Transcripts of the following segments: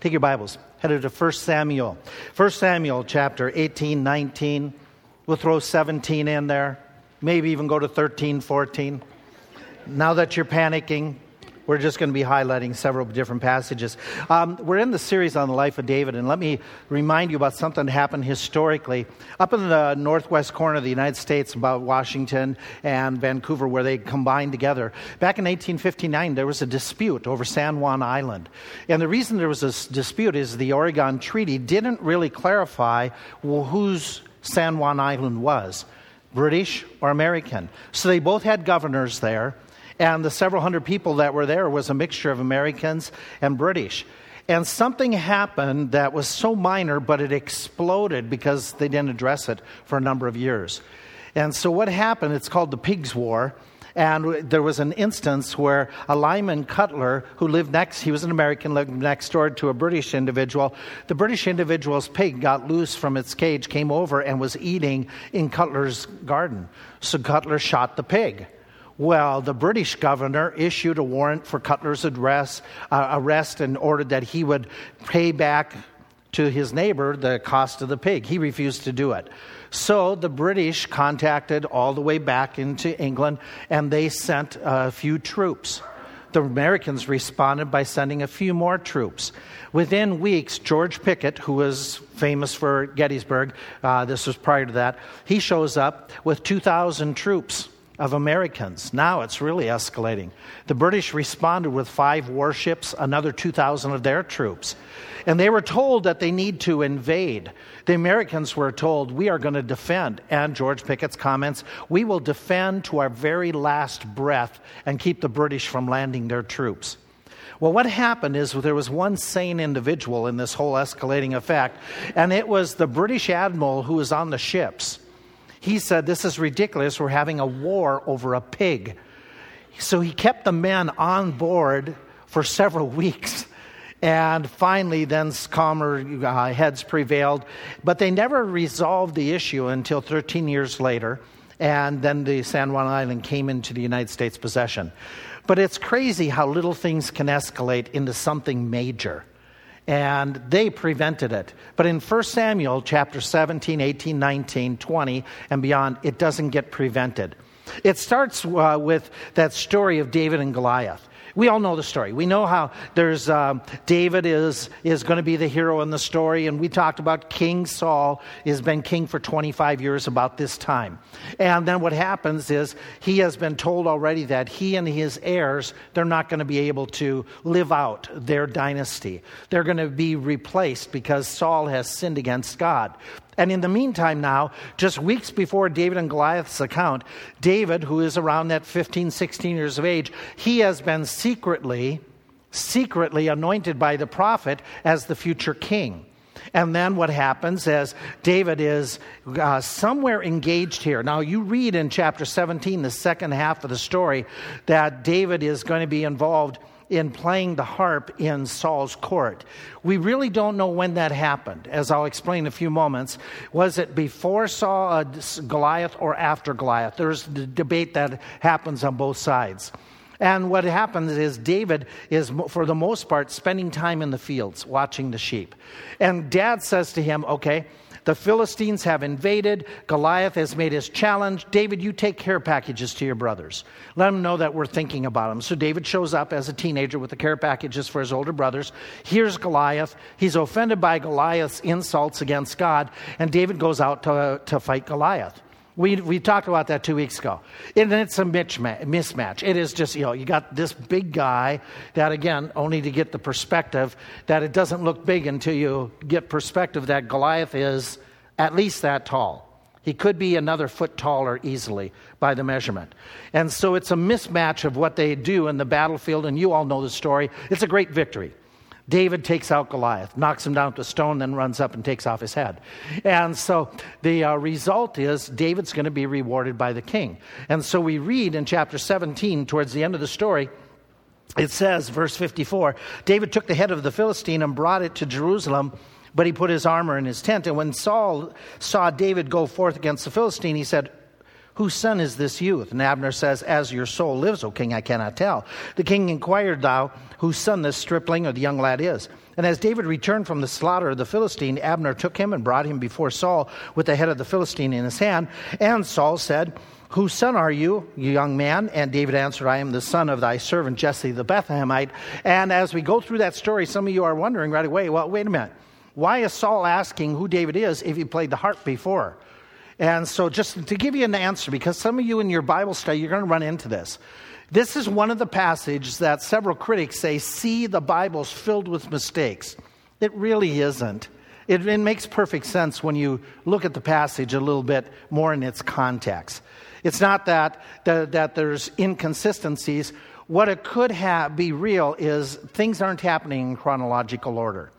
Take your Bibles, headed to 1 Samuel. 1 Samuel chapter 18, 19. We'll throw 17 in there, maybe even go to 13, 14. Now that you're panicking, we're just going to be highlighting several different passages. Um, we're in the series on the life of David, and let me remind you about something that happened historically. Up in the northwest corner of the United States, about Washington and Vancouver, where they combined together, back in 1859, there was a dispute over San Juan Island. And the reason there was this dispute is the Oregon Treaty didn't really clarify well, whose San Juan Island was. British or American. So they both had governors there. And the several hundred people that were there was a mixture of Americans and British. And something happened that was so minor, but it exploded because they didn't address it for a number of years. And so what happened, it's called the Pigs War. And there was an instance where a Lyman Cutler, who lived next, he was an American, lived next door to a British individual. The British individual's pig got loose from its cage, came over, and was eating in Cutler's garden. So Cutler shot the pig. Well, the British governor issued a warrant for Cutler's address, uh, arrest and ordered that he would pay back to his neighbor the cost of the pig. He refused to do it. So the British contacted all the way back into England and they sent a few troops. The Americans responded by sending a few more troops. Within weeks, George Pickett, who was famous for Gettysburg, uh, this was prior to that, he shows up with 2,000 troops of Americans. Now it's really escalating. The British responded with five warships, another 2,000 of their troops. And they were told that they need to invade. The Americans were told, We are going to defend. And George Pickett's comments, We will defend to our very last breath and keep the British from landing their troops. Well, what happened is there was one sane individual in this whole escalating effect, and it was the British admiral who was on the ships. He said, This is ridiculous. We're having a war over a pig. So he kept the men on board for several weeks. And finally, then calmer uh, heads prevailed. But they never resolved the issue until 13 years later. And then the San Juan Island came into the United States possession. But it's crazy how little things can escalate into something major and they prevented it. But in 1 Samuel chapter 17, 18, 19, 20, and beyond, it doesn't get prevented. It starts uh, with that story of David and Goliath. We all know the story. We know how there's uh, David is is going to be the hero in the story, and we talked about King Saul has been king for 25 years about this time. And then what happens is he has been told already that he and his heirs they're not going to be able to live out their dynasty. They're going to be replaced because Saul has sinned against God. And in the meantime, now, just weeks before David and Goliath's account, David, who is around that 15, 16 years of age, he has been secretly, secretly anointed by the prophet as the future king. And then what happens is David is uh, somewhere engaged here. Now, you read in chapter 17, the second half of the story, that David is going to be involved in playing the harp in Saul's court. We really don't know when that happened, as I'll explain in a few moments. Was it before Saul, uh, Goliath, or after Goliath? There's the debate that happens on both sides. And what happens is David is, for the most part, spending time in the fields watching the sheep. And dad says to him, Okay, the Philistines have invaded. Goliath has made his challenge. David, you take care packages to your brothers. Let them know that we're thinking about them. So David shows up as a teenager with the care packages for his older brothers. Here's Goliath. He's offended by Goliath's insults against God, and David goes out to, to fight Goliath. We, we talked about that two weeks ago. And it's a mismatch. It is just, you know, you got this big guy that, again, only to get the perspective that it doesn't look big until you get perspective that Goliath is at least that tall. He could be another foot taller easily by the measurement. And so it's a mismatch of what they do in the battlefield, and you all know the story. It's a great victory. David takes out Goliath, knocks him down to a stone, then runs up and takes off his head. And so the uh, result is David's going to be rewarded by the king. And so we read in chapter 17, towards the end of the story, it says, verse 54 David took the head of the Philistine and brought it to Jerusalem. But he put his armor in his tent. And when Saul saw David go forth against the Philistine, he said, Whose son is this youth? And Abner says, As your soul lives, O king, I cannot tell. The king inquired, Thou, whose son this stripling or the young lad is? And as David returned from the slaughter of the Philistine, Abner took him and brought him before Saul with the head of the Philistine in his hand. And Saul said, Whose son are you, you young man? And David answered, I am the son of thy servant Jesse the Bethlehemite. And as we go through that story, some of you are wondering right away, well, wait a minute. Why is Saul asking who David is if he played the harp before? And so, just to give you an answer, because some of you in your Bible study, you're going to run into this. This is one of the passages that several critics say, see, the Bible's filled with mistakes. It really isn't. It, it, makes perfect sense when you look at the passage a little bit more in its context. It's not that, that, that there's inconsistencies. What it could have, be real is things aren't happening in chronological order.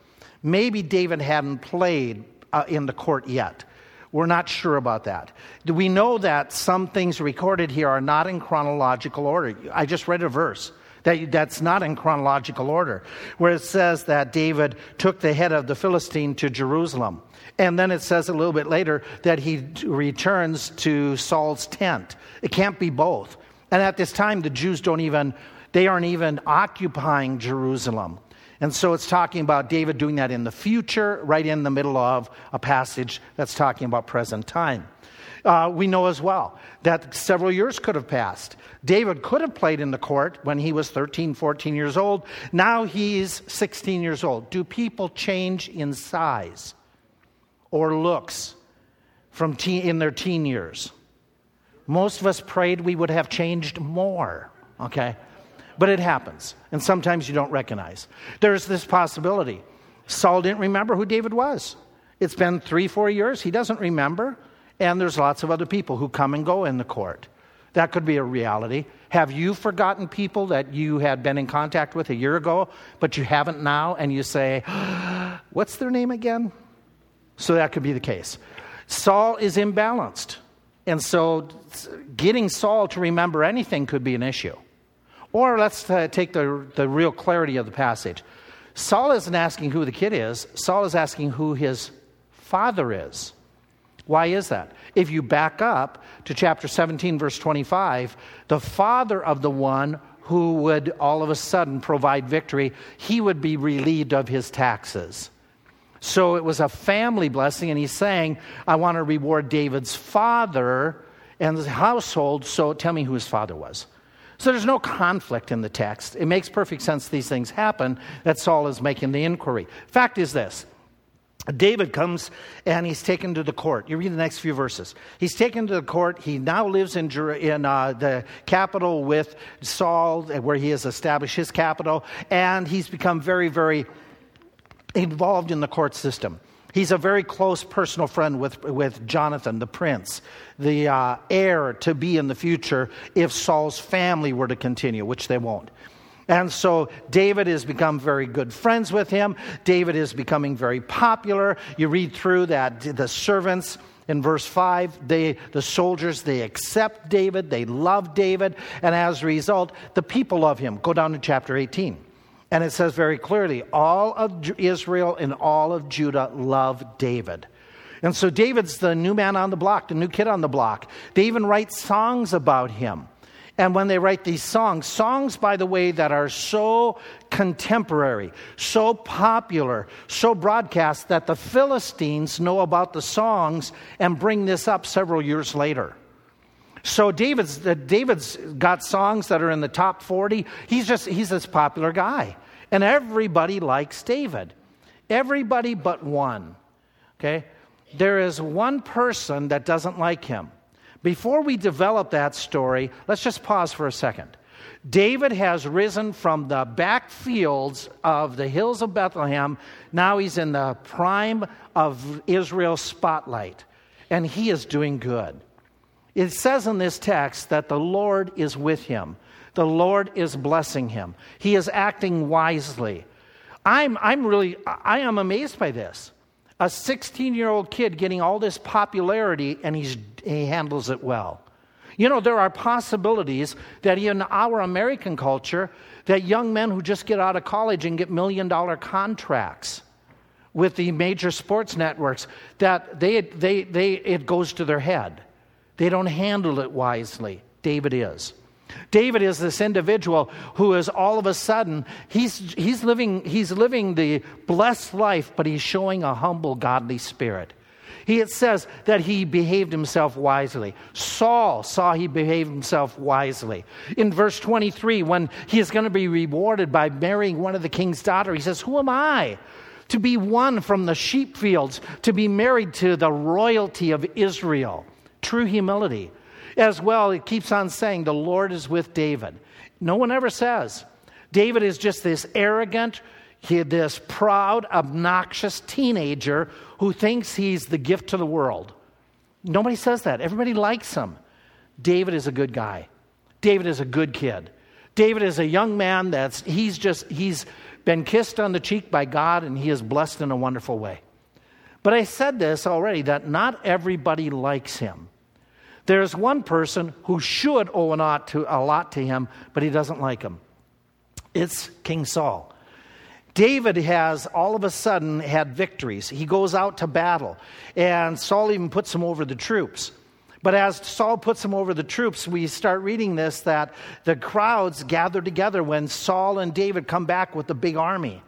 Maybe David hadn't played uh, in the court yet. We're not sure about that. We know that some things recorded here are not in chronological order? I just read a verse that, that's not in chronological order, where it says that David took the head of the Philistine to Jerusalem. And then it says a little bit later that he returns to Saul's tent. It can't be both. And at this time, the Jews don't even, they aren't even occupying Jerusalem. And so it's talking about David doing that in the future, right in the middle of a passage that's talking about present time. Uh, we know as well that several years could have passed. David could have played in the court when he was 13, 14 years old. Now he's 16 years old. Do people change in size or looks from in their teen years? Most of us prayed we would have changed more, okay? But it happens, and sometimes you don't recognize. There's this possibility. Saul didn't remember who David was. It's been three, four years. He doesn't remember. And there's lots of other people who come and go in the court. That could be a reality. Have you forgotten people that you had been in contact with a year ago, but you haven't now, and you say, What's their name again? So that could be the case. Saul is imbalanced. And so getting Saul to remember anything could be an issue. Or let's uh, take the, the real clarity of the passage. Saul isn't asking who the kid is, Saul is asking who his father is. Why is that? If you back up to chapter 17, verse 25, the father of the one who would all of a sudden provide victory, he would be relieved of his taxes. So it was a family blessing, and he's saying, I want to reward David's father and his household, so tell me who his father was. So there's no conflict in the text. It makes perfect sense these things happen, that Saul is making the inquiry. Fact is this David comes and he's taken to the court. You read the next few verses. He's taken to the court. He now lives in, in uh, the capital with Saul, where he has established his capital, and he's become very, very involved in the court system. He's a very close personal friend with, with Jonathan, the prince, the uh, heir to be in the future if Saul's family were to continue, which they won't. And so David has become very good friends with him. David is becoming very popular. You read through that the servants in verse 5 they the soldiers they accept david they love david and as a result the people love him go down to chapter 18 and it says very clearly all of Israel and all of Judah love David. And so David's the new man on the block, the new kid on the block. They even write songs about him. And when they write these songs, songs, by the way, that are so contemporary, so popular, so broadcast that the Philistines know about the songs and bring this up several years later. So David's, uh, David's got songs that are in the top 40. He's just, he's this popular guy. And everybody likes David. Everybody but one. Okay? There is one person that doesn't like him. Before we develop that story, let's just pause for a second. David has risen from the back fields of the hills of Bethlehem. Now he's in the prime of Israel's spotlight, and he is doing good. It says in this text that the Lord is with him. The Lord is blessing him. He is acting wisely. I'm, I'm really, I am amazed by this. A 16 year old kid getting all this popularity and he's, he handles it well. You know, there are possibilities that in our American culture, that young men who just get out of college and get million dollar contracts with the major sports networks, that they, they, they, it goes to their head They don't handle it wisely. David is. David is this individual who is all of a sudden he's, he's, living, he's living the blessed life, but he's showing a humble, godly spirit. He, it says that he behaved himself wisely. Saul saw he behaved himself wisely. In verse 23, when he is going to be rewarded by marrying one of the king's daughter, he says, Who am I? To be one from the sheep fields, to be married to the royalty of Israel. True humility. As well, it keeps on saying, The Lord is with David. No one ever says. David is just this arrogant, he, this proud, obnoxious teenager who thinks he's the gift to the world. Nobody says that. Everybody likes him. David is a good guy. David is a good kid. David is a young man that's he's just he's been kissed on the cheek by God and he is blessed in a wonderful way. But I said this already that not everybody likes him. There's one person who should owe a lot to, a lot to him, but he doesn't like him. It's King Saul. David has all of a sudden had victories. He goes out to battle, and Saul even puts him over the troops. But as Saul puts him over the troops, we start reading this that the crowds gather together when Saul and David come back with the big army.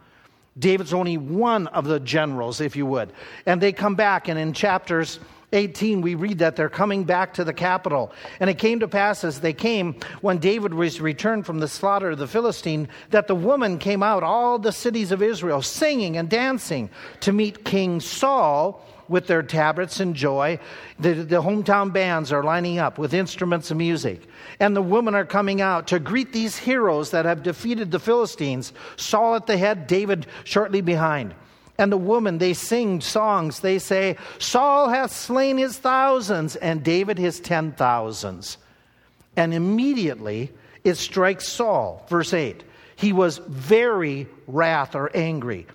David's only one of the generals, if you would. And they come back, and in chapters 18, we read that they're coming back to the capital. And it came to pass as they came, when David was returned from the slaughter of the Philistine, that the woman came out, all the cities of Israel, singing and dancing to meet King Saul with their tabrets and joy. The, the hometown bands are lining up with instruments of music. And the women are coming out to greet these heroes that have defeated the Philistines. Saul at the head, David shortly behind and the woman, they sing songs. They say, Saul hath slain his thousands, and David his ten thousands. And immediately it strikes Saul. Verse 8. He was very wrath or angry,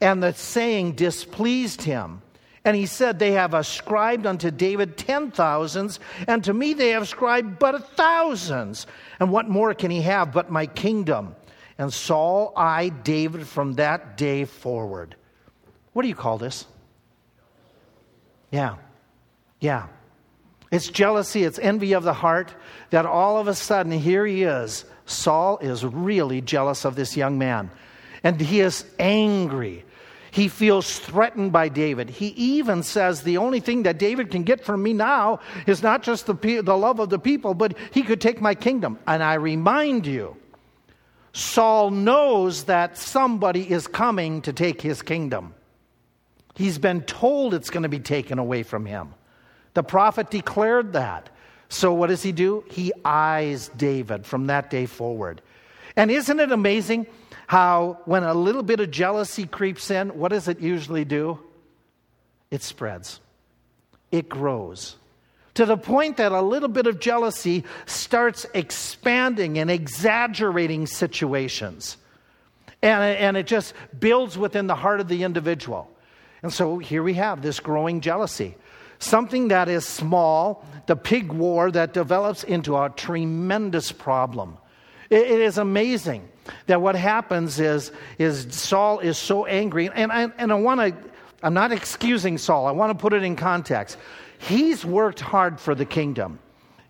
and the saying displeased him. And he said, They have ascribed unto David ten thousands, and to me they have ascribed but a thousands. And what more can he have but my kingdom? And Saul eyed David from that day forward. What do you call this? Yeah. Yeah. It's jealousy, it's envy of the heart that all of a sudden here he is. Saul is really jealous of this young man. And he is angry. He feels threatened by David. He even says, The only thing that David can get from me now is not just the, the love of the people, but he could take my kingdom. And I remind you, Saul knows that somebody is coming to take his kingdom. He's been told it's going to be taken away from him. The prophet declared that. So what does he do? He eyes David from that day forward. And isn't it amazing how when a little bit of jealousy creeps in, what does it usually do? It spreads, it grows. To the point that a little bit of jealousy starts expanding and exaggerating situations. And, and it just builds within the heart of the individual. And so here we have this growing jealousy. Something that is small, the pig war that develops into a tremendous problem. it, it is amazing that what happens is, is Saul is so angry. And I, and I want to, I'm not excusing Saul, I want to put it in context. He's worked hard for the kingdom.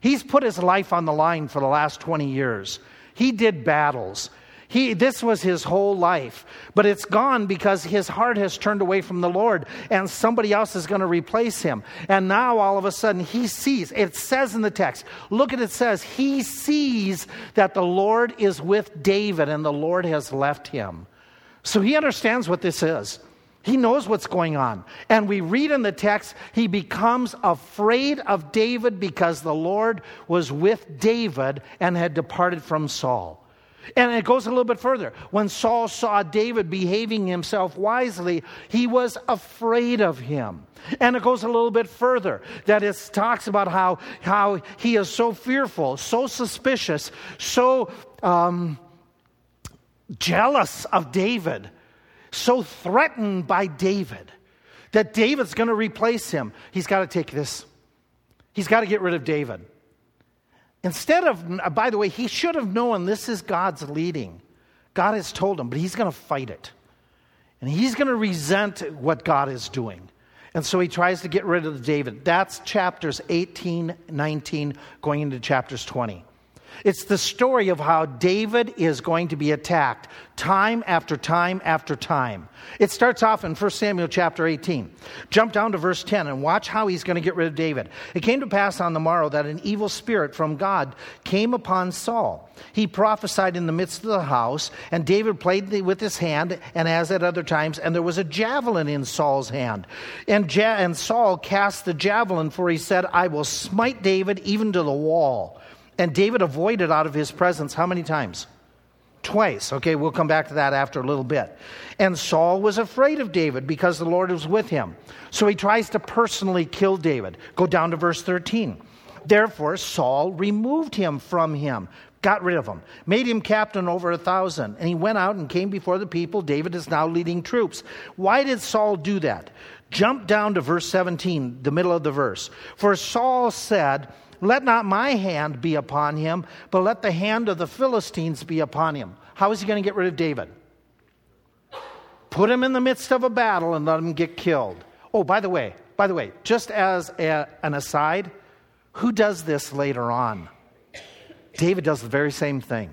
He's put his life on the line for the last 20 years. He did battles. He, this was his whole life, but it's gone because his heart has turned away from the Lord and somebody else is going to replace him. And now all of a sudden he sees, it says in the text, look at it says, he sees that the Lord is with David and the Lord has left him. So he understands what this is. He knows what's going on. And we read in the text, he becomes afraid of David because the Lord was with David and had departed from Saul. And it goes a little bit further. When Saul saw David behaving himself wisely, he was afraid of him. And it goes a little bit further that it talks about how, how he is so fearful, so suspicious, so um, jealous of David, so threatened by David that David's going to replace him. He's got to take this, he's got to get rid of David. Instead of, uh, by the way, he should have known this is God's leading. God has told him, but he's going to fight it. And he's going to resent what God is doing. And so he tries to get rid of David. That's chapters 18, 19, going into chapters 20. It's the story of how David is going to be attacked time after time after time. It starts off in 1 Samuel chapter 18. Jump down to verse 10 and watch how he's going to get rid of David. It came to pass on the morrow that an evil spirit from God came upon Saul. He prophesied in the midst of the house, and David played with his hand, and as at other times, and there was a javelin in Saul's hand. And, ja- and Saul cast the javelin, for he said, I will smite David even to the wall. And David avoided out of his presence how many times? Twice. Okay, we'll come back to that after a little bit. And Saul was afraid of David because the Lord was with him. So he tries to personally kill David. Go down to verse 13. Therefore, Saul removed him from him, got rid of him, made him captain over a thousand. And he went out and came before the people. David is now leading troops. Why did Saul do that? Jump down to verse 17, the middle of the verse. For Saul said, let not my hand be upon him, but let the hand of the Philistines be upon him. How is he going to get rid of David? Put him in the midst of a battle and let him get killed. Oh, by the way, by the way, just as a, an aside, who does this later on? David does the very same thing.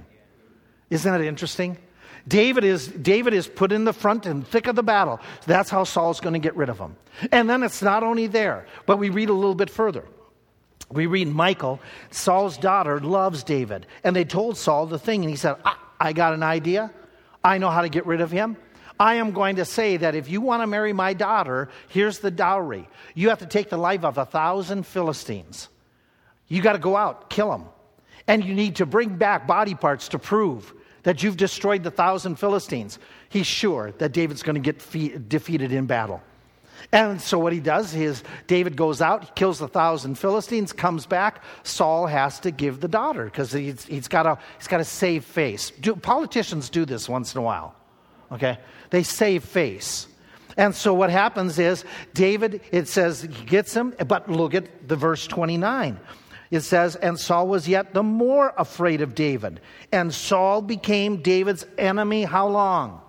Isn't that interesting? David is, David is put in the front and thick of the battle. That's how Saul's going to get rid of him. And then it's not only there, but we read a little bit further we read Michal, Saul's daughter, loves David. And they told Saul the thing, and he said, I, I got an idea. I know how to get rid of him. I am going to say that if you want to marry my daughter, here's the dowry. You have to take the life of a thousand Philistines. You got to go out, kill them. And you need to bring back body parts to prove that you've destroyed the thousand Philistines. He's sure that David's going to get fe- defeated in battle. And so what he does is David goes out, he kills a thousand Philistines, comes back. Saul has to give the daughter because he's, he's got a he's got to save face. Do, politicians do this once in a while. Okay, they save face. And so what happens is David, it says he gets him, but look at the verse 29. It says, And Saul was yet the more afraid of David. And Saul became David's enemy how long?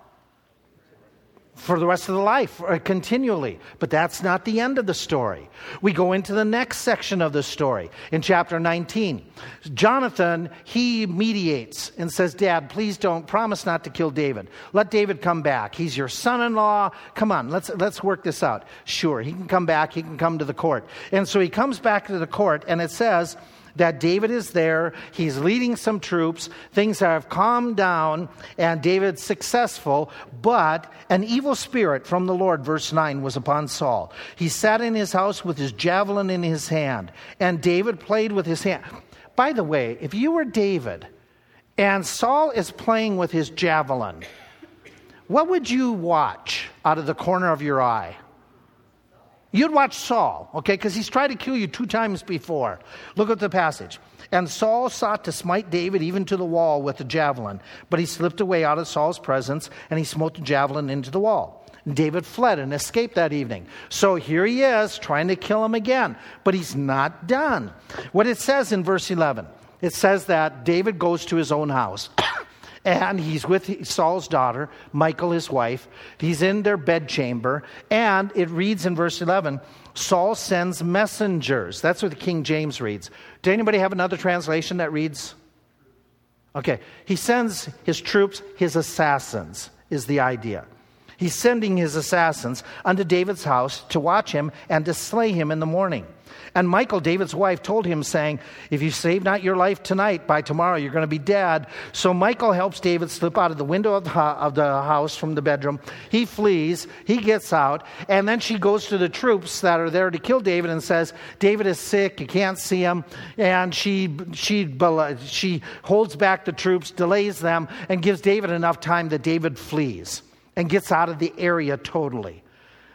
For the rest of the life, uh, continually. But that's not the end of the story. We go into the next section of the story in chapter 19. Jonathan, he mediates and says, Dad, please don't promise not to kill David. Let David come back. He's your son in law. Come on, let's, let's work this out. Sure, he can come back. He can come to the court. And so he comes back to the court, and it says, that David is there. He's leading some troops. Things have calmed down, and David's successful. But an evil spirit from the Lord, verse 9, was upon Saul. He sat in his house with his javelin in his hand, and David played with his hand. By the way, if you were David and Saul is playing with his javelin, what would you watch out of the corner of your eye? You'd watch Saul, okay, because he's tried to kill you two times before. Look at the passage. And Saul sought to smite David even to the wall with the javelin, but he slipped away out of Saul's presence, and he smote the javelin into the wall. David fled and escaped that evening. So here he is trying to kill him again, but he's not done. What it says in verse 11 it says that David goes to his own house. and he's with Saul's daughter, Michal, his wife. He's in their bedchamber, and it reads in verse 11 Saul sends messengers. That's what the King James reads. Does anybody have another translation that reads? Okay, he sends his troops, his assassins, is the idea. He's sending his assassins unto David's house to watch him and to slay him in the morning. And Michal, David's wife, told him, saying, If you save not your life tonight, by tomorrow you're going to be dead. So Michal helps David slip out of the window of the, of the house from the bedroom. He flees, he gets out, and then she goes to the troops that are there to kill David and says, David is sick, you can't see him. And she, she, she holds back the troops, delays them, and gives David enough time that David flees and gets out of the area totally.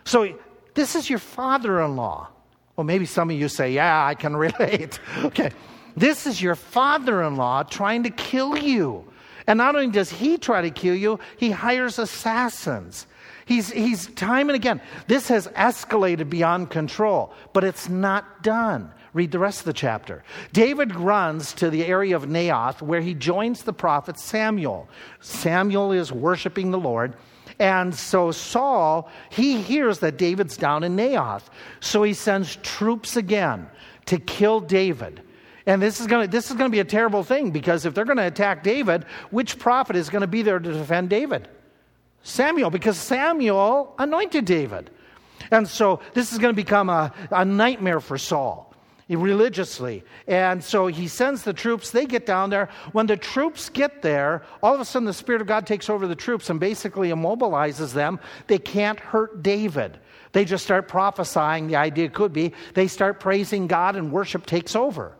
So this is your father in law. Well, maybe some of you say, Yeah, I can relate. okay. This is your father in law trying to kill you. And not only does he try to kill you, he hires assassins. He's, he's time and again, this has escalated beyond control, but it's not done. Read the rest of the chapter. David runs to the area of Naioth where he joins the prophet Samuel. Samuel is worshiping the Lord, And so Saul, he hears that David's down in Naioth. So he sends troops again to kill David. And this is going to this is going to be a terrible thing because if they're going to attack David, which prophet is going to be there to defend David? Samuel, because Samuel anointed David. And so this is going to become a, a nightmare for Saul religiously. And so he sends the troops, they get down there. When the troops get there, all of a sudden the Spirit of God takes over the troops and basically immobilizes them. They can't hurt David. They just start prophesying. The idea could be they start praising God and worship takes over.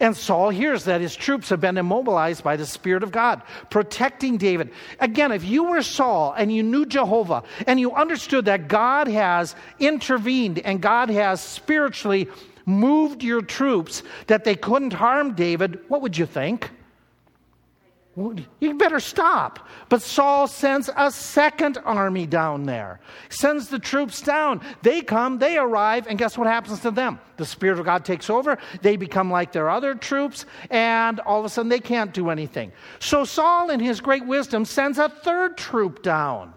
And Saul hears that his troops have been immobilized by the Spirit of God, protecting David. Again, if you were Saul and you knew Jehovah and you understood that God has intervened and God has spiritually moved your troops that they couldn't harm David, what would you think? You better stop. But Saul sends a second army down there, sends the troops down. They come, they arrive, and guess what happens to them? The Spirit of God takes over. They become like their other troops, and all of a sudden they can't do anything. So Saul, in his great wisdom, sends a third troop down.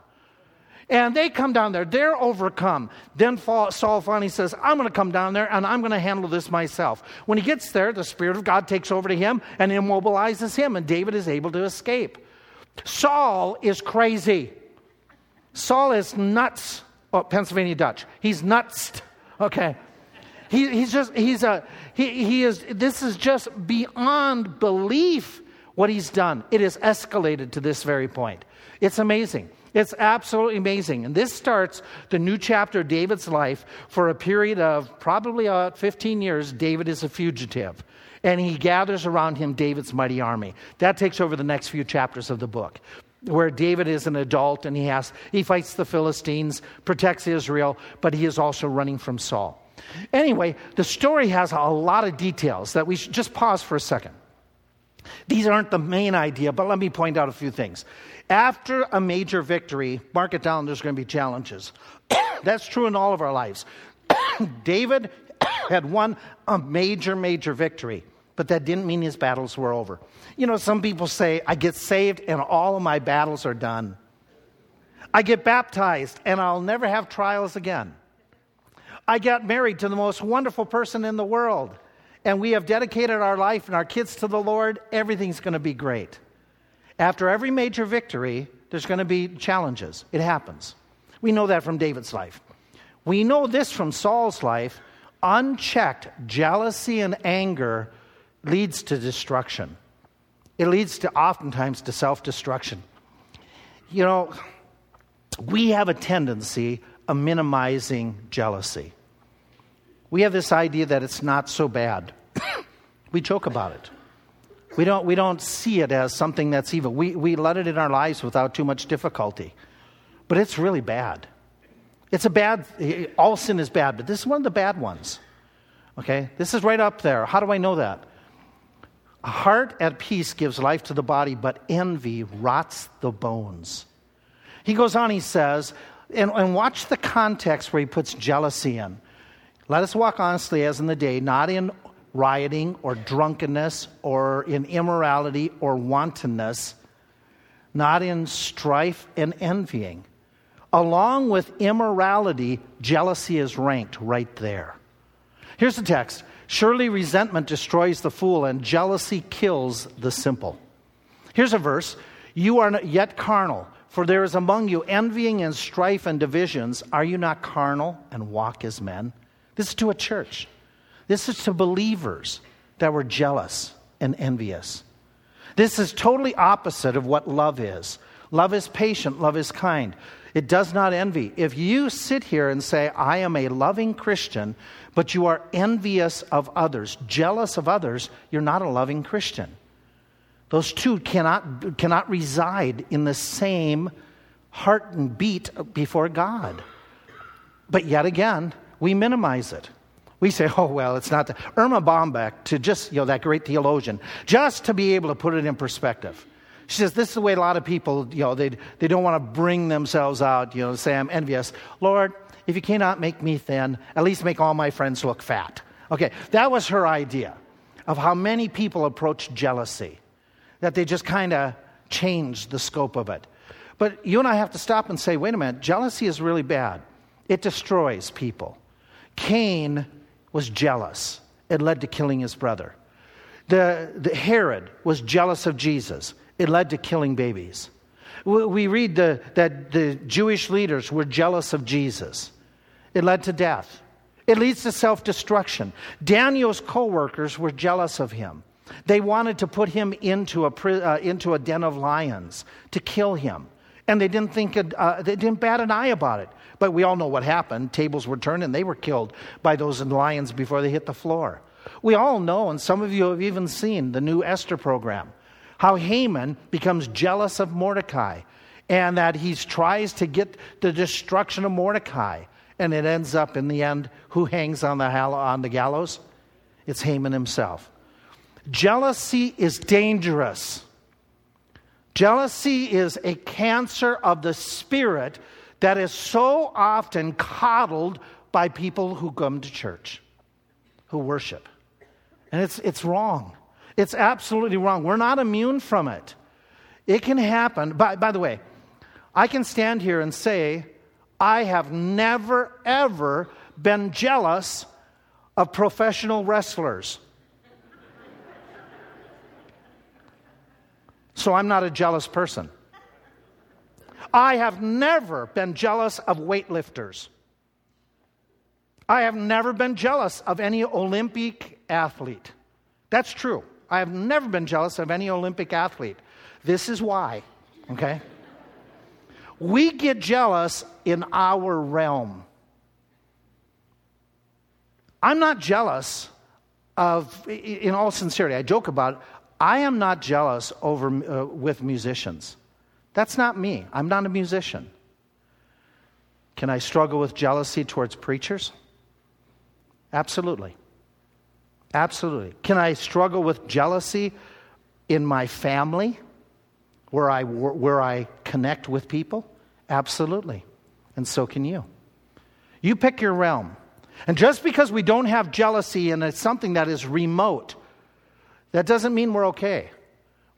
And they come down there, they're overcome. Then Saul finally says, I'm going to come down there and I'm going to handle this myself. When he gets there, the Spirit of God takes over to him and immobilizes him, and David is able to escape. Saul is crazy. Saul is nuts. Oh, Pennsylvania Dutch. He's nuts. Okay. He, he's just, he's a, he, he is, this is just beyond belief what he's done. It has escalated to this very point. It's amazing. It's absolutely amazing. And this starts the new chapter of David's life. For a period of probably about 15 years, David is a fugitive. And he gathers around him David's mighty army. That takes over the next few chapters of the book, where David is an adult and he, has, he fights the Philistines, protects Israel, but he is also running from Saul. Anyway, the story has a lot of details that we should just pause for a second. These aren't the main idea, but let me point out a few things. After a major victory, mark it down, there's going to be challenges. That's true in all of our lives. David had won a major, major victory, but that didn't mean his battles were over. You know, some people say, I get saved and all of my battles are done. I get baptized and I'll never have trials again. I got married to the most wonderful person in the world and we have dedicated our life and our kids to the Lord, everything's going to be great. After every major victory, there's going to be challenges. It happens. We know that from David's life. We know this from Saul's life. Unchecked jealousy and anger leads to destruction. It leads to oftentimes to self destruction. You know, we have a tendency of minimizing jealousy. We have this idea that it's not so bad. we joke about it. We don't, we don't see it as something that's evil. We, we let it in our lives without too much difficulty. But it's really bad. It's a bad, all sin is bad, but this is one of the bad ones. Okay? This is right up there. How do I know that? A heart at peace gives life to the body, but envy rots the bones. He goes on, he says, and, and watch the context where he puts jealousy in. Let us walk honestly as in the day, not in rioting or drunkenness or in immorality or wantonness, not in strife and envying. Along with immorality, jealousy is ranked right there. Here's the text Surely resentment destroys the fool, and jealousy kills the simple. Here's a verse You are not yet carnal, for there is among you envying and strife and divisions. Are you not carnal and walk as men? This is to a church. This is to believers that were jealous and envious. This is totally opposite of what love is. Love is patient, love is kind. It does not envy. If you sit here and say, I am a loving Christian, but you are envious of others, jealous of others, you're not a loving Christian. Those two cannot, cannot reside in the same heart and beat before God. But yet again, we minimize it. We say, oh, well, it's not. Erma Bombeck, to just, you know, that great theologian, just to be able to put it in perspective. She says, this is the way a lot of people, you know, they, they don't want to bring themselves out, you know, say, I'm envious. Lord, if you cannot make me thin, at least make all my friends look fat. Okay, that was her idea of how many people approach jealousy, that they just kind of change the scope of it. But you and I have to stop and say, wait a minute, jealousy is really bad. It destroys people. Cain was jealous, it led to killing his brother. The, the Herod was jealous of Jesus, it led to killing babies. We read the, that the Jewish leaders were jealous of Jesus. It led to death. It leads to self destruction. Daniel's co workers were jealous of him. They wanted to put him into a, uh, into a den of lions to kill him. And they didn't think, uh, they didn't bat an eye about it. But we all know what happened. Tables were turned and they were killed by those lions before they hit the floor. We all know, and some of you have even seen the new Esther program, how Haman becomes jealous of Mordecai and that he tries to get the destruction of Mordecai. And it ends up in the end, who hangs on the, on the gallows? It's Haman himself. Jealousy is dangerous. Jealousy is a cancer of the spirit that is so often coddled by people who come to church, who worship. And it's, it's wrong. It's absolutely wrong. We're not immune from it. It can happen. By, by the way, I can stand here and say, I have never, ever been jealous of professional wrestlers. So I'm not a jealous person. I have never been jealous of weightlifters. I have never been jealous of any Olympic athlete. That's true. I have never been jealous of any Olympic athlete. This is why, okay? We get jealous in our realm. I'm not jealous of, in all sincerity, I joke about it, I am not jealous over, uh, with musicians. That's not me. I'm not a musician. Can I struggle with jealousy towards preachers? Absolutely. Absolutely. Can I struggle with jealousy in my family where I, where I connect with people? Absolutely. And so can you. You pick your realm. And just because we don't have jealousy and it's something that is remote, that doesn't mean we're okay.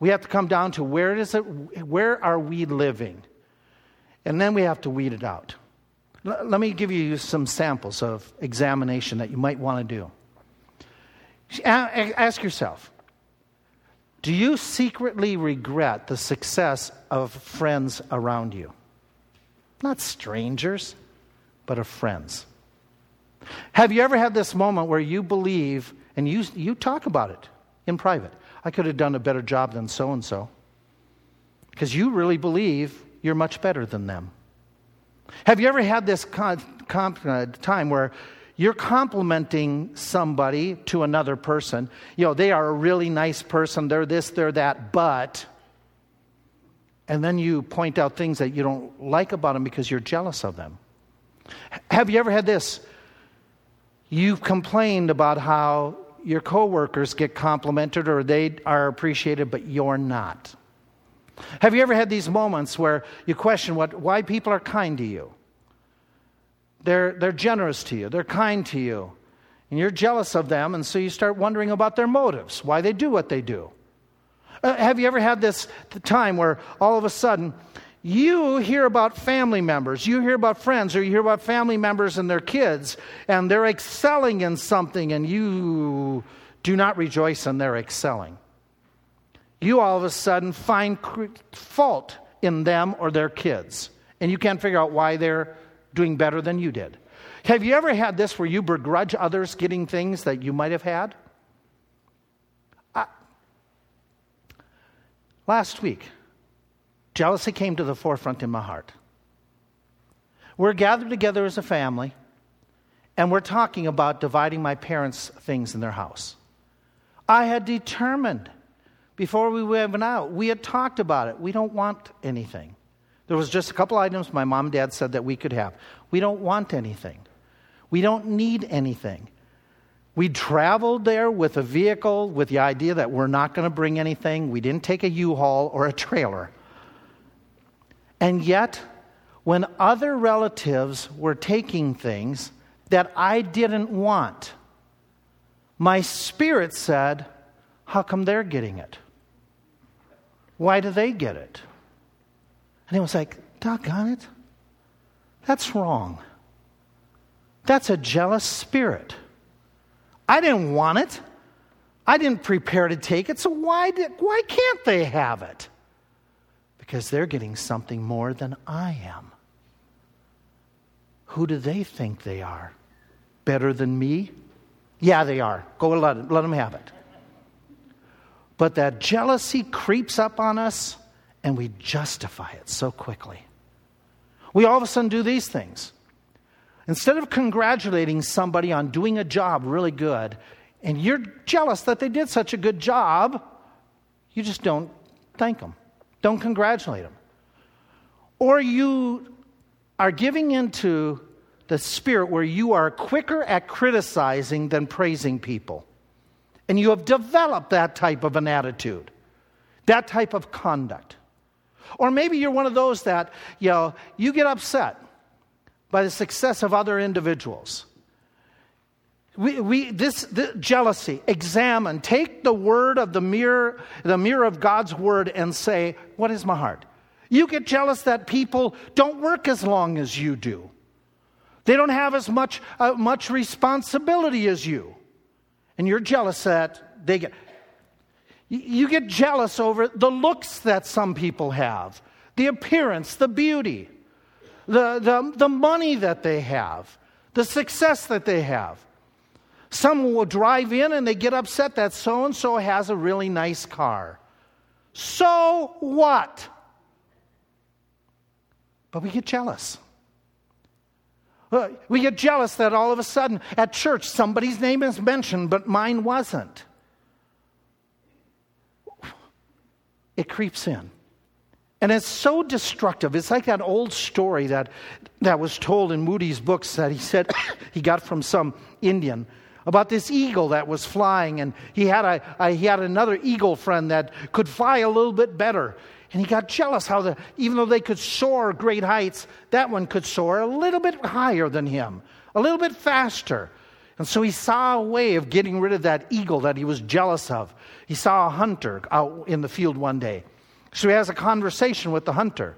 We have to come down to where is it where are we living? And then we have to weed it out. L- let me give you some samples of examination that you might want to do. Ask yourself Do you secretly regret the success of friends around you? Not strangers, but of friends. Have you ever had this moment where you believe and you, you talk about it in private? I could have done a better job than so and so. Because you really believe you're much better than them. Have you ever had this con- con- uh, time where you're complimenting somebody to another person. You know, they are a really nice person, they're this, they're that, but. And then you point out things that you don't like about them because you're jealous of them. Have you ever had this? You've complained about how your coworkers get complimented or they are appreciated, but you're not. Have you ever had these moments where you question what, why people are kind to you? They're, they're generous to you, they're kind to you, and you're jealous of them, and so you start wondering about their motives, why they do what they do. Uh, have you ever had this time where all of a sudden you hear about family members, you hear about friends, or you hear about family members and their kids, and they're excelling in something, and you do not rejoice in their excelling? You all of a sudden find fault in them or their kids, and you can't figure out why they're doing better than you did. Have you ever had this where you begrudge others getting things that you might have had? I, last week, jealousy came to the forefront in my heart. We're gathered together as a family, and we're talking about dividing my parents' things in their house. I had determined before we went out, we had talked about it. We don't want anything. There was just a couple items my mom and dad said that we could have. We don't want anything. We don't need anything. We traveled there with a vehicle with the idea that we're not going to bring anything. We didn't take a U-Haul or a trailer. And yet, when other relatives were taking things that I didn't want, my spirit said, How come they're getting it? Why do they get it? And it was like, doggone it. That's wrong. That's a jealous spirit. I didn't want it. I didn't prepare to take it, so why, did, why can't they have it? Because they're getting something more than I am. Who do they think they are? Better than me? Yeah, they are. Go let, let them have it. But that jealousy creeps up on us and we justify it so quickly. We all of a sudden do these things. Instead of congratulating somebody on doing a job really good, and you're jealous that they did such a good job, you just don't thank them, don't congratulate them. Or you are giving into the spirit where you are quicker at criticizing than praising people. And you have developed that type of an attitude, that type of conduct. Or maybe you're one of those that, you know, you get upset by the success of other individuals. We, we, this, this jealousy, examine, take the word of the mirror, the mirror of God's word and say, what is my heart? You get jealous that people don't work as long as you do. They don't have as much, uh, much responsibility as you. And you're jealous that they get. You get jealous over the looks that some people have, the appearance, the beauty, the, the, the money that they have, the success that they have. Some will drive in and they get upset that so and so has a really nice car. So what? But we get jealous. Uh, we get jealous that all of a sudden at church somebody's name is mentioned, but mine wasn't. It creeps in. And it's so destructive. It's like that old story that, that was told in Moody's books that he said he got from some Indian about this eagle that was flying, and he had, a, a, he had another eagle friend that could fly a little bit better. And he got jealous how, the, even though they could soar great heights, that one could soar a little bit higher than him, a little bit faster. And so he saw a way of getting rid of that eagle that he was jealous of. He saw a hunter out in the field one day. So he has a conversation with the hunter.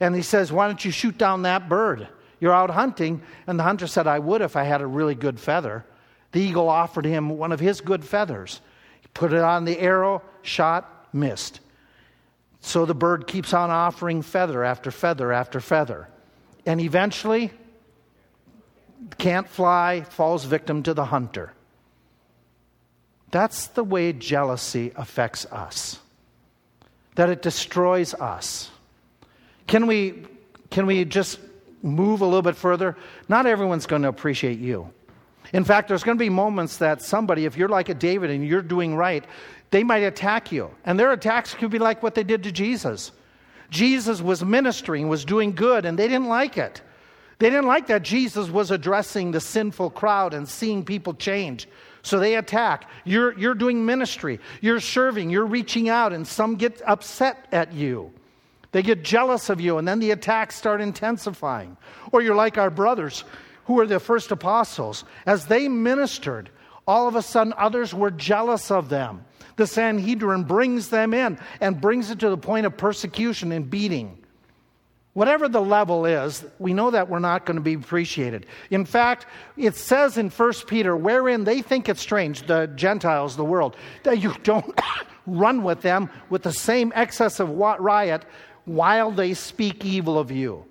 And he says, Why don't you shoot down that bird? You're out hunting. And the hunter said, I would if I had a really good feather. The eagle offered him one of his good feathers. He put it on the arrow, shot, missed. So the bird keeps on offering feather after feather after feather. And eventually, can't fly, falls victim to the hunter. That's the way jealousy affects us, that it destroys us. Can we, can we just move a little bit further? Not everyone's going to appreciate you. In fact, there's going to be moments that somebody, if you're like a David and you're doing right, they might attack you. And their attacks could be like what they did to Jesus. Jesus was ministering, was doing good, and they didn't like it. They didn't like that Jesus was addressing the sinful crowd and seeing people change. So they attack. You're, you're doing ministry, you're serving, you're reaching out, and some get upset at you. They get jealous of you, and then the attacks start intensifying. Or you're like our brothers who were the first apostles. As they ministered, all of a sudden others were jealous of them. The Sanhedrin brings them in and brings it to the point of persecution and beating. Whatever the level is, we know that we're not going to be appreciated. In fact, it says in 1 Peter, wherein they think it strange, the Gentiles, the world, that you don't run with them with the same excess of riot while they speak evil of you.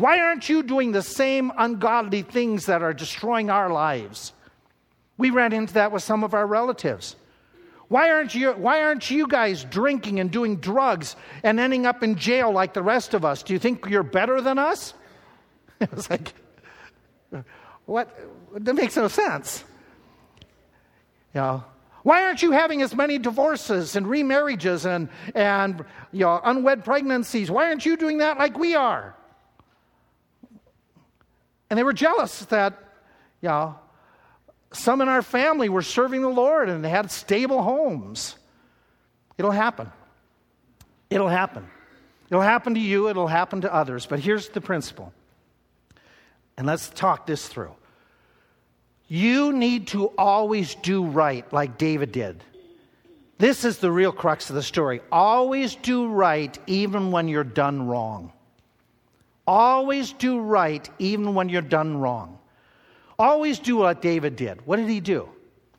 Why aren't you doing the same ungodly things that are destroying our lives? We ran into that with some of our relatives. Why aren't you, why aren't you guys drinking and doing drugs and ending up in jail like the rest of us? Do you think you're better than us? It was like, what? That makes no sense. You know, why aren't you having as many divorces and remarriages and, and you know, unwed pregnancies? Why aren't you doing that like we are? And they were jealous that, you know, some in our family were serving the Lord and they had stable homes. It'll happen. It'll happen. It'll happen to you, it'll happen to others. But here's the principle. And let's talk this through. You need to always do right like David did. This is the real crux of the story. Always do right even when you're done wrong. Always do right even when you're done wrong. Always do what David did. What did he do?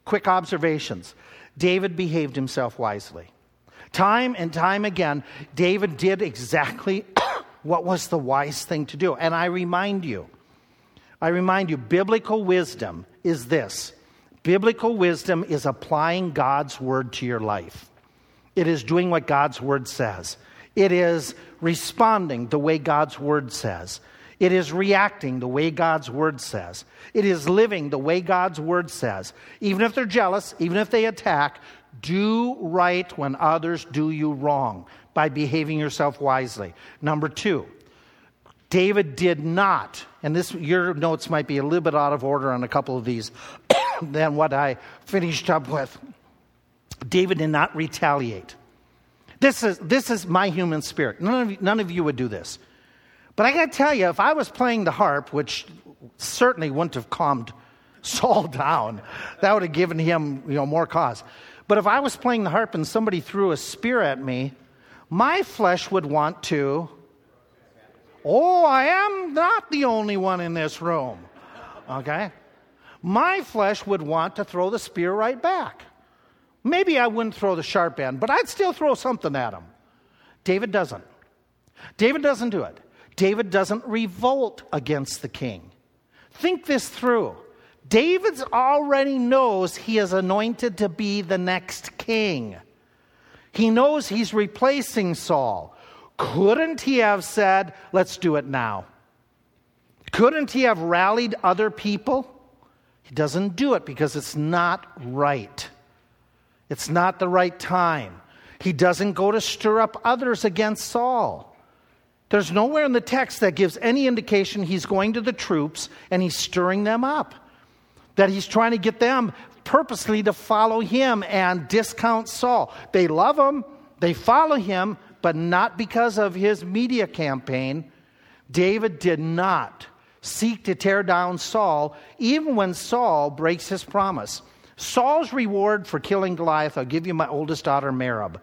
Quick observations. David behaved himself wisely. Time and time again, David did exactly what was the wise thing to do. And I remind you, I remind you, biblical wisdom is this biblical wisdom is applying God's word to your life, it is doing what God's word says, it is responding the way God's word says. It is reacting the way God's word says. It is living the way God's word says. Even if they're jealous, even if they attack, do right when others do you wrong by behaving yourself wisely. Number two, David did not, and this your notes might be a little bit out of order on a couple of these than what I finished up with. David did not retaliate. This is, this is my human spirit. None of, you, none of you would do this. But I got to tell you, if I was playing the harp, which certainly wouldn't have calmed Saul down, that would have given him you know, more cause. But if I was playing the harp and somebody threw a spear at me, my flesh would want to Oh, I am not the only one in this room. Okay? My flesh would want to throw the spear right back. Maybe I wouldn't throw the sharp end, but I'd still throw something at him. David doesn't. David doesn't do it. David doesn't revolt against the king. Think this through. David already knows he is anointed to be the next king. He knows he's replacing Saul. Couldn't he have said, let's do it now? Couldn't he have rallied other people? He doesn't do it because it's not right. It's not the right time. He doesn't go to stir up others against Saul. There's nowhere in the text that gives any indication he's going to the troops and he's stirring them up. That he's trying to get them purposely to follow him and discount Saul. They love him, they follow him, but not because of his media campaign. David did not seek to tear down Saul, even when Saul breaks his promise. Saul's reward for killing Goliath, I'll give you my oldest daughter, Merab.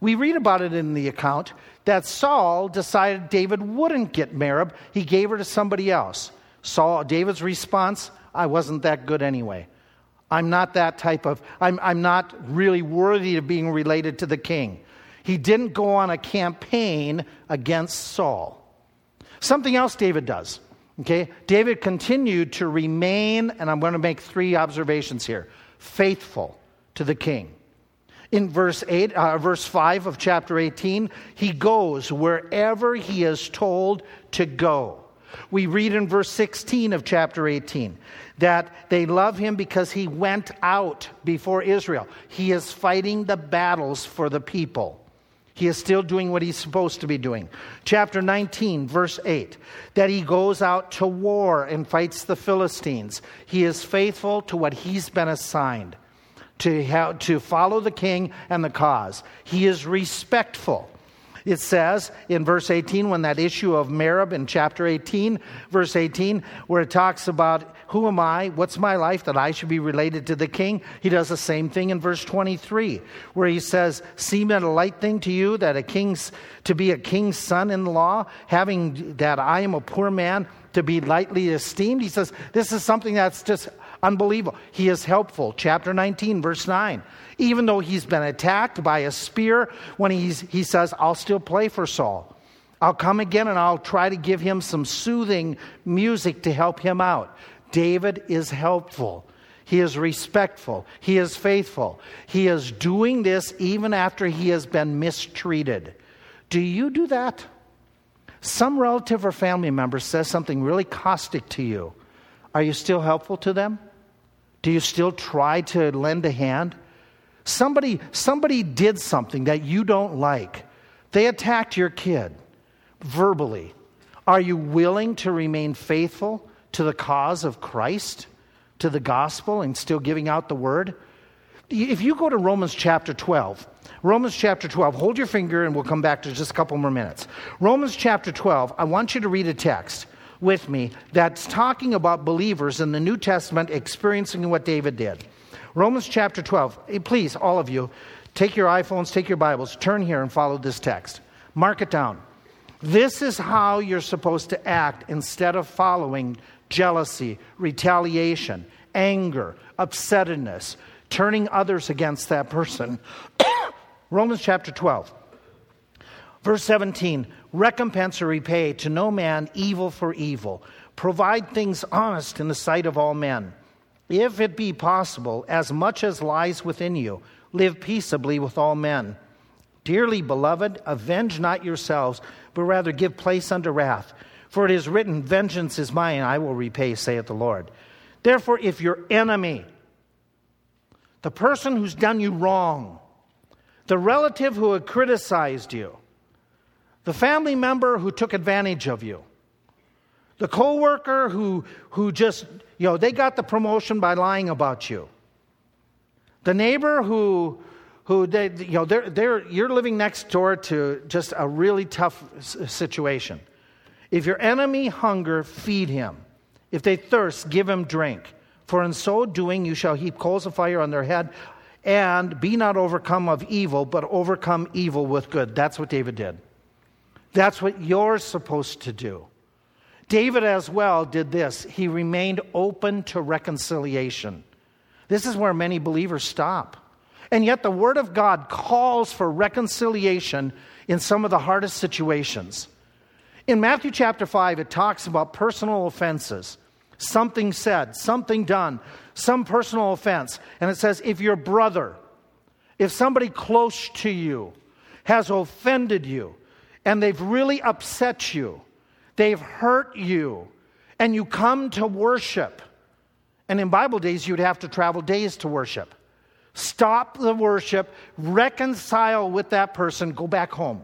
We read about it in the account that Saul decided David wouldn't get Merab. He gave her to somebody else. Saul, David's response, I wasn't that good anyway. I'm not that type of, I'm, I'm not really worthy of being related to the king. He didn't go on a campaign against Saul. Something else David does. Okay? David continued to remain, and I'm going to make three observations here faithful to the king. In verse 8, uh, verse 5 of chapter 18, he goes wherever he is told to go. We read in verse 16 of chapter 18 that they love him because he went out before Israel. He is fighting the battles for the people. He is still doing what he's supposed to be doing. Chapter 19, verse 8, that he goes out to war and fights the Philistines. He is faithful to what he's been assigned to, to follow the king and the cause. He is respectful. It says in verse 18, when that issue of Merab in chapter 18, verse 18, where it talks about who am I? What's my life that I should be related to the king? He does the same thing in verse 23, where he says, Seem it a light thing to you that a king's to be a king's son in law, having that I am a poor man to be lightly esteemed. He says, This is something that's just unbelievable. He is helpful. Chapter 19, verse 9. Even though he's been attacked by a spear, when he's, he says, I'll still play for Saul. I'll come again and I'll try to give him some soothing music to help him out. David is helpful. He is respectful. He is faithful. He is doing this even after he has been mistreated. Do you do that? Some relative or family member says something really caustic to you. Are you still helpful to them? Do you still try to lend a hand? Somebody, somebody did something that you don't like. They attacked your kid verbally. Are you willing to remain faithful to the cause of Christ, to the gospel, and still giving out the word? If you go to Romans chapter 12, Romans chapter 12, hold your finger and we'll come back to just a couple more minutes. Romans chapter 12, I want you to read a text with me that's talking about believers in the New Testament experiencing what David did. Romans chapter 12, please, all of you, Take your iPhones, take your Bibles, turn here and follow this text. Mark it down. This is how you're supposed to act instead of following jealousy, retaliation, anger, upsetness, turning others against that person. Romans chapter 12. Verse 17 recompense or repay to no man evil for evil. Provide things honest in the sight of all men. If it be possible, as much as lies within you, live peaceably with all men. Dearly beloved, avenge not yourselves, but rather give place unto wrath. For it is written, Vengeance is mine, I will repay, saith the Lord. Therefore, if your enemy, the person who's done you wrong, the relative who had criticized you, the family member who took advantage of you, the coworker who, who just, you know, they got the promotion by lying about you, the neighbor who, who they, you know, they're, they're, you're living next door to just a really tough situation. If your enemy hunger, feed him. If they thirst, give him drink. For in so doing, you shall heap coals of fire on their head. And be not overcome of evil, but overcome evil with good. That's what David did. That's what you're supposed to do. David, as well, did this. He remained open to reconciliation. This is where many believers stop. And yet, the Word of God calls for reconciliation in some of the hardest situations. In Matthew chapter 5, it talks about personal offenses something said, something done, some personal offense. And it says, if your brother, if somebody close to you has offended you and they've really upset you, they've hurt you, and you come to worship, and in Bible days, you'd have to travel days to worship. Stop the worship, reconcile with that person, go back home.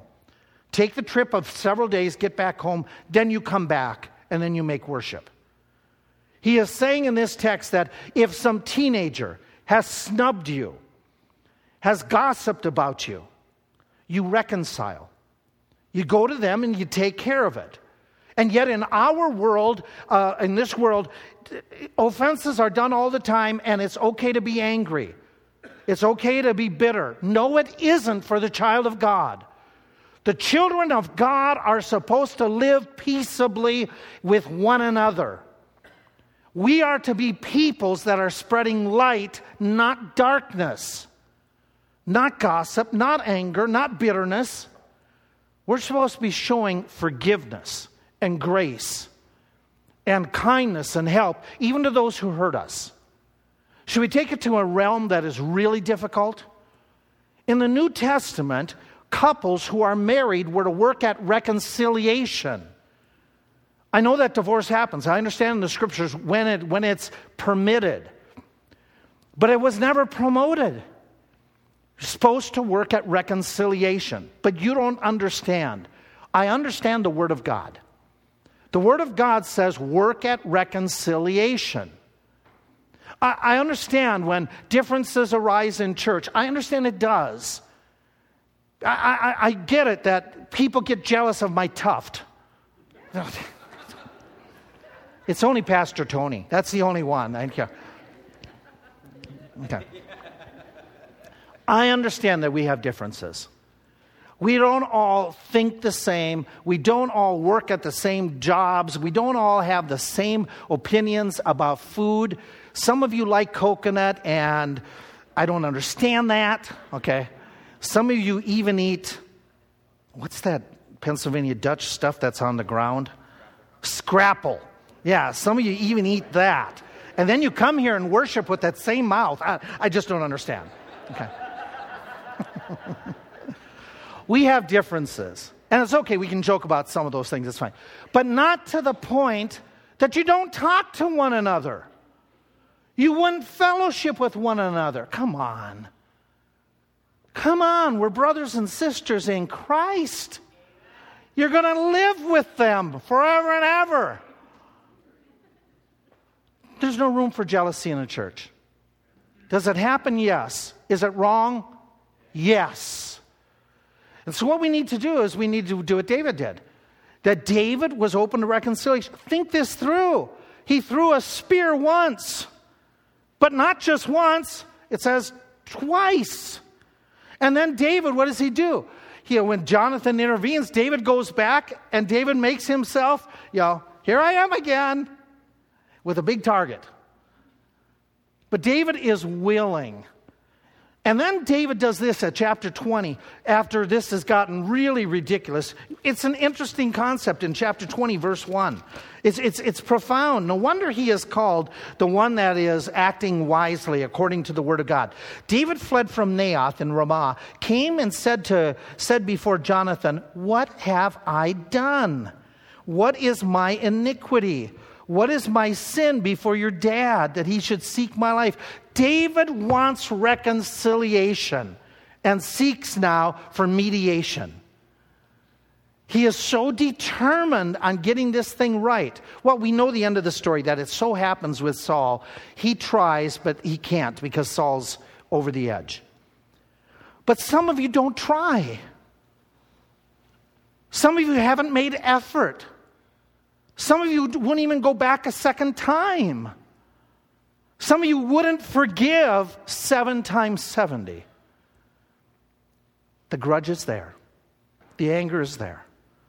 Take the trip of several days, get back home, then you come back, and then you make worship. He is saying in this text that if some teenager has snubbed you, has gossiped about you, you reconcile. You go to them and you take care of it. And yet, in our world, uh, in this world, offenses are done all the time, and it's okay to be angry. It's okay to be bitter. No, it isn't for the child of God. The children of God are supposed to live peaceably with one another. We are to be peoples that are spreading light, not darkness, not gossip, not anger, not bitterness. We're supposed to be showing forgiveness and grace and kindness and help, even to those who hurt us. Should we take it to a realm that is really difficult? In the New Testament, couples who are married were to work at reconciliation. I know that divorce happens. I understand in the scriptures when, it, when it's permitted, but it was never promoted. You're supposed to work at reconciliation, but you don't understand. I understand the Word of God. The Word of God says work at reconciliation. I, I understand when differences arise in church. I understand it does. I, I, I get it that people get jealous of my tuft. It's only Pastor Tony. That's the only one. I care. Okay. I understand that we have differences. We don't all think the same. We don't all work at the same jobs. We don't all have the same opinions about food. Some of you like coconut, and I don't understand that. Okay. Some of you even eat, what's that Pennsylvania Dutch stuff that's on the ground? Scrapple. Yeah, some of you even eat that. And then you come here and worship with that same mouth. I, I just don't understand. Okay. we have differences. And it's okay, we can joke about some of those things, it's fine. But not to the point that you don't talk to one another. You wouldn't fellowship with one another. Come on. Come on, we're brothers and sisters in Christ. You're going to live with them forever and ever. There's no room for jealousy in a church. Does it happen? Yes. Is it wrong? Yes. And so, what we need to do is we need to do what David did. That David was open to reconciliation. Think this through. He threw a spear once, but not just once, it says twice. And then David, what does he do? Know, when Jonathan intervenes, David goes back and David makes himself, you know, here I am again with a big target. But David is willing and then David does this at chapter 20 after this has gotten really ridiculous. It's an interesting concept in chapter 20, verse 1. It's, it's, it's profound. No wonder he is called the one that is acting wisely according to the word of God. David fled from Naioth in Ramah, came and said, to, said before Jonathan, What have I done? What is my iniquity? What is my sin before your dad that he should seek my life? David wants reconciliation and seeks now for mediation. He is so determined on getting this thing right. Well, we know the end of the story that it so happens with Saul. He tries, but he can't because Saul's over the edge. But some of you don't try. Some of you haven't made effort. Some of you wouldn't even go back a second time. Some of you wouldn't forgive seven times 70. The grudge is there, the anger is there,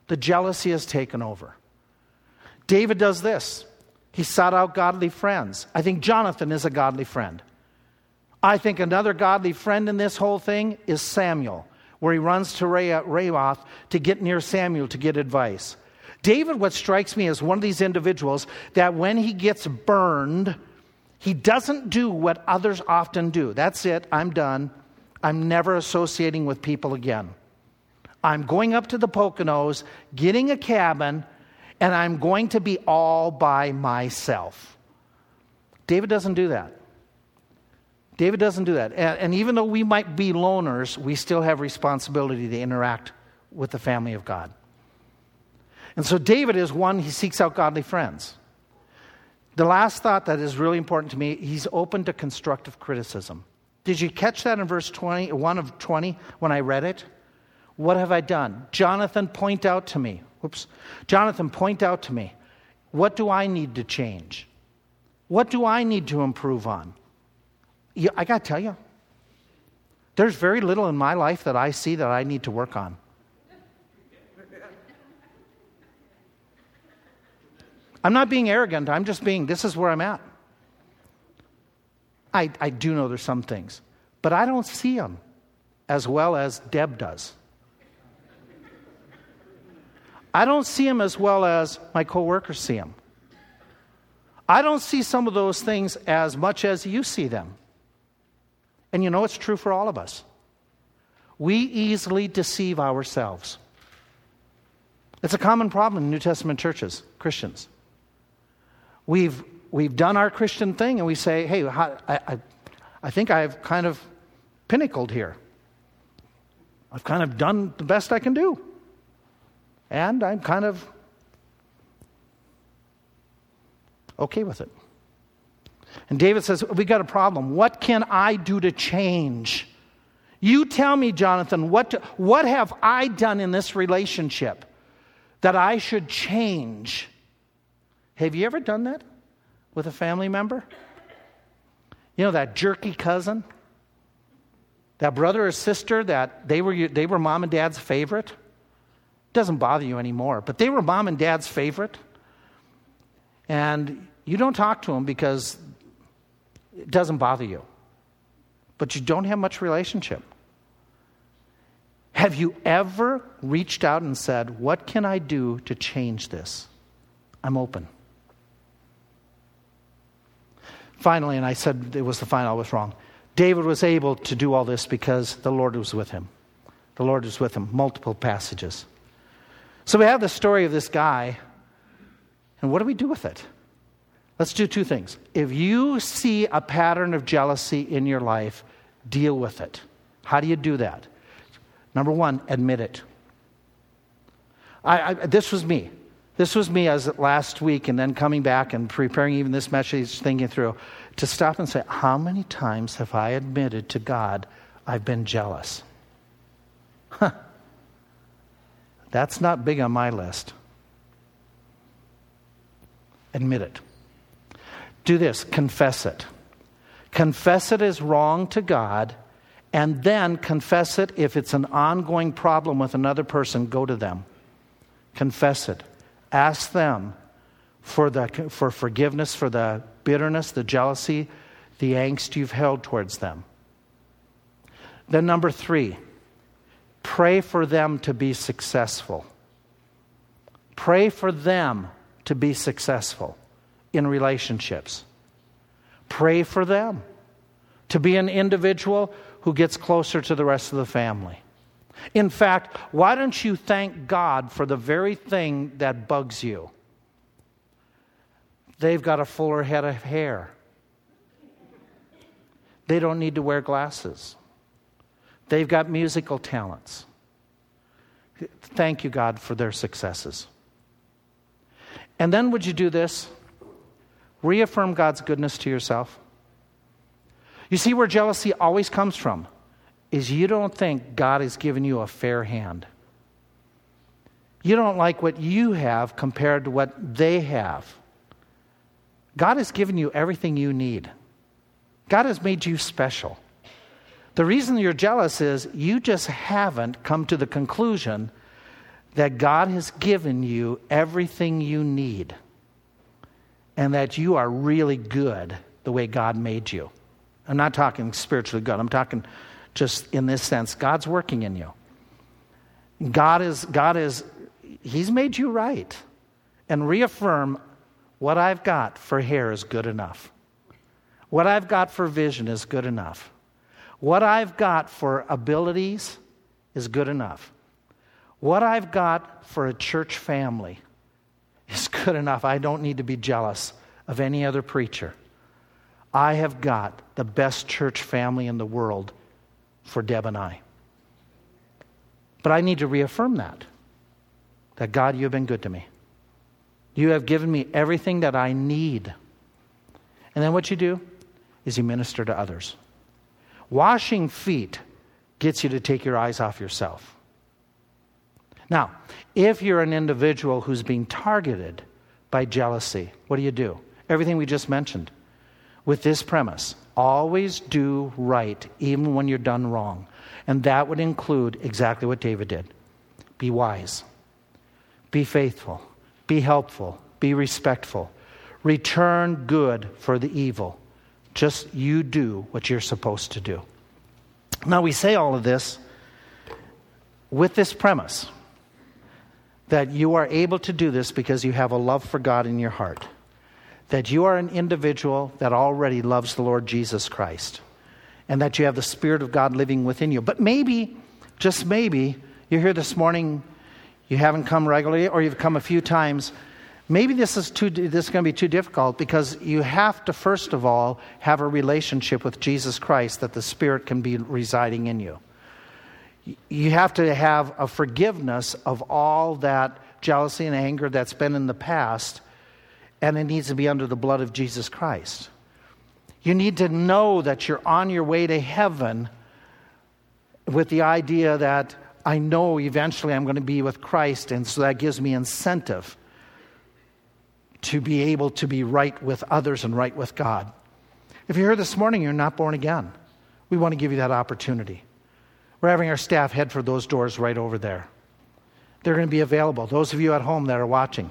the jealousy has taken over. David does this. He sought out godly friends. I think Jonathan is a godly friend. I think another godly friend in this whole thing is Samuel, where he runs to Ramoth to get near Samuel to get advice. David, what strikes me, is one of these individuals that when he gets burned, he doesn't do what others often do. That's it, I'm done. I'm never associating with people again. I'm going up to the Poconos, getting a cabin, and I'm going to be all by myself. David doesn't do that. David doesn't do that. And, and, even though we might be loners, we still have responsibility to interact with the family of God. And so David is one, he seeks out godly friends. The last thought that is really important to me, he's open to constructive criticism. Did you catch that in verse 20, 1 of 20 when I read it? What have I done? Jonathan, point out to me. Whoops. Jonathan, point out to me. What do I need to change? What do I need to improve on? I got to tell you, there's very little in my life that I see that I need to work on. I'm not being arrogant. I'm just being, this is where I'm at. I, I do know there's some things, but I don't see them as well as Deb does. I don't see them as well as my coworkers see them. I don't see some of those things as much as you see them. And you know it's true for all of us. We easily deceive ourselves. It's a common problem in New Testament churches, Christians. We've, we've done our Christian thing and we say, hey, I, I, I think I've kind of pinnacled here. I've kind of done the best I can do. And I'm kind of okay with it. And David says, We got a problem. What can I do to change? You tell me, Jonathan, what, what have I done in this relationship that I should change? Have you ever done that with a family member? You know, that jerky cousin? That brother or sister that they were, they were mom and dad's favorite? Doesn't bother you anymore, but they were mom and dad's favorite. And you don't talk to them because it doesn't bother you. But you don't have much relationship. Have you ever reached out and said, What can I do to change this? I'm open. Finally, and I said it was the final, I was wrong. David was able to do all this because the Lord was with him. The Lord was with him. Multiple passages. So we have the story of this guy, and what do we do with it? Let's do two things. If you see a pattern of jealousy in your life, deal with it. How do you do that? Number one, admit it. I, I, this was me. This was me as last week and then coming back and preparing even this message, thinking through to stop and say, How many times have I admitted to God I've been jealous? Huh. That's not big on my list. Admit it. Do this confess it. Confess it as wrong to God And then confess it. If it's an ongoing problem with another person, go to them. Confess it. Ask them for, the, for forgiveness for the bitterness, the jealousy, the angst you've held towards them. Then, number three, pray for them to be successful. Pray for them to be successful in relationships. Pray for them to be an individual who gets closer to the rest of the family. In fact, why don't you thank God for the very thing that bugs you? They've got a fuller head of hair. They don't need to wear glasses. They've got musical talents. Thank you, God, for their successes. And then would you do this? Reaffirm God's goodness to yourself. You see where jealousy always comes from is you don't think God has given you a fair hand. You don't like what you have compared to what they have. God has given you everything you need. God has made you special. The reason you're jealous is you just haven't come to the conclusion that God has given you everything you need and that you are really good the way God made you. I'm not talking spiritually good, I'm talking just in this sense God's working in you. God is, God is, He's made you right. And reaffirm what I've got for hair is good enough. What I've got for vision is good enough. What I've got for abilities is good enough. What I've got for a church family is good enough. I don't need to be jealous of any other preacher. I have got the best church family in the world for Deb and I. But I need to reaffirm that. That God, you have been good to me. You have given me everything that I need. And then what you do is you minister to others. Washing feet gets you to take your eyes off yourself. Now, if you're an individual who's being targeted by jealousy, what do you do? Everything we just mentioned. With this premise. Always do right, even when you're done wrong. And that would include exactly what David did. Be wise, be faithful, be helpful, be respectful, return good for the evil. Just you do what you're supposed to do. Now, we say all of this with this premise that you are able to do this because you have a love for God in your heart, that you are an individual that already loves the Lord Jesus Christ, and that you have the Spirit of God living within you. But maybe, just maybe, you're here this morning, you haven't come regularly, or you've come a few times. Maybe this is too this is going to be too difficult because you have to first of all have a relationship with Jesus Christ that the Spirit can be residing in you you have to have a forgiveness of all that jealousy and anger that's been in the past, and it needs to be under the blood of Jesus Christ. You need to know that you're on your way to heaven with the idea that I know eventually I'm going to be with Christ, and so that gives me incentive to be able to be right with others and right with God. If you're here this morning, you're not born again. We want to give you that opportunity. We're having our staff head for those doors right over there. They're going to be available. Those of you at home that are watching,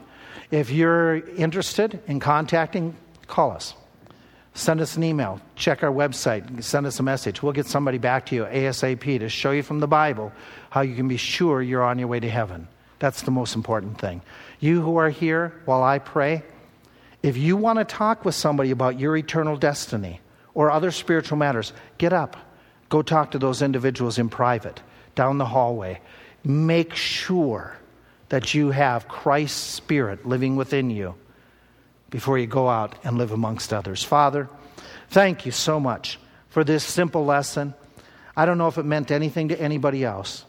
if you're interested in contacting, call us. Send us an email. Check our website. Send us a message. We'll get somebody back to you ASAP to show you from the Bible how you can be sure you're on your way to heaven. That's the most important thing. You who are here while I pray, if you want to talk with somebody about your eternal destiny or other spiritual matters, get up. Go talk to those individuals in private, down the hallway. Make sure that you have Christ's Spirit living within you before you go out and live amongst others. Father, thank you so much for this simple lesson. I don't know if it meant anything to anybody else,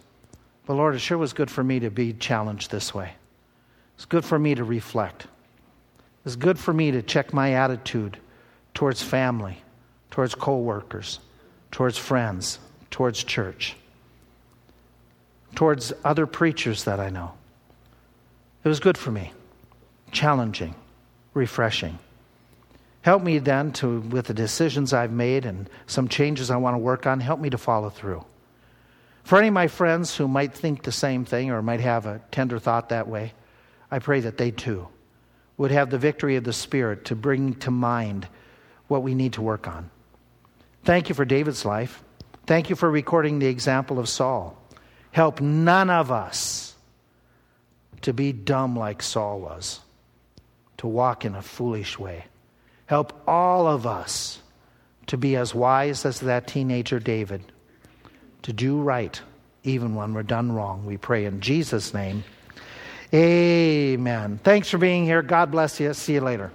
but Lord, it sure was good for me to be challenged this way. It's good for me to reflect. It's good for me to check my attitude towards family, towards coworkers, towards friends, towards church, towards other preachers that I know. It was good for me, challenging, refreshing. Help me then to, with the decisions I've made and some changes I want to work on, help me to follow through. For any of my friends who might think the same thing or might have a tender thought that way, I pray that they too would have the victory of the Spirit to bring to mind what we need to work on. Thank you for David's life. Thank you for recording the example of Saul. Help none of us to be dumb like Saul was, to walk in a foolish way. Help all of us to be as wise as that teenager David, to do right even when we're done wrong. We pray in Jesus' name. Amen. Thanks for being here. God bless you. See you later.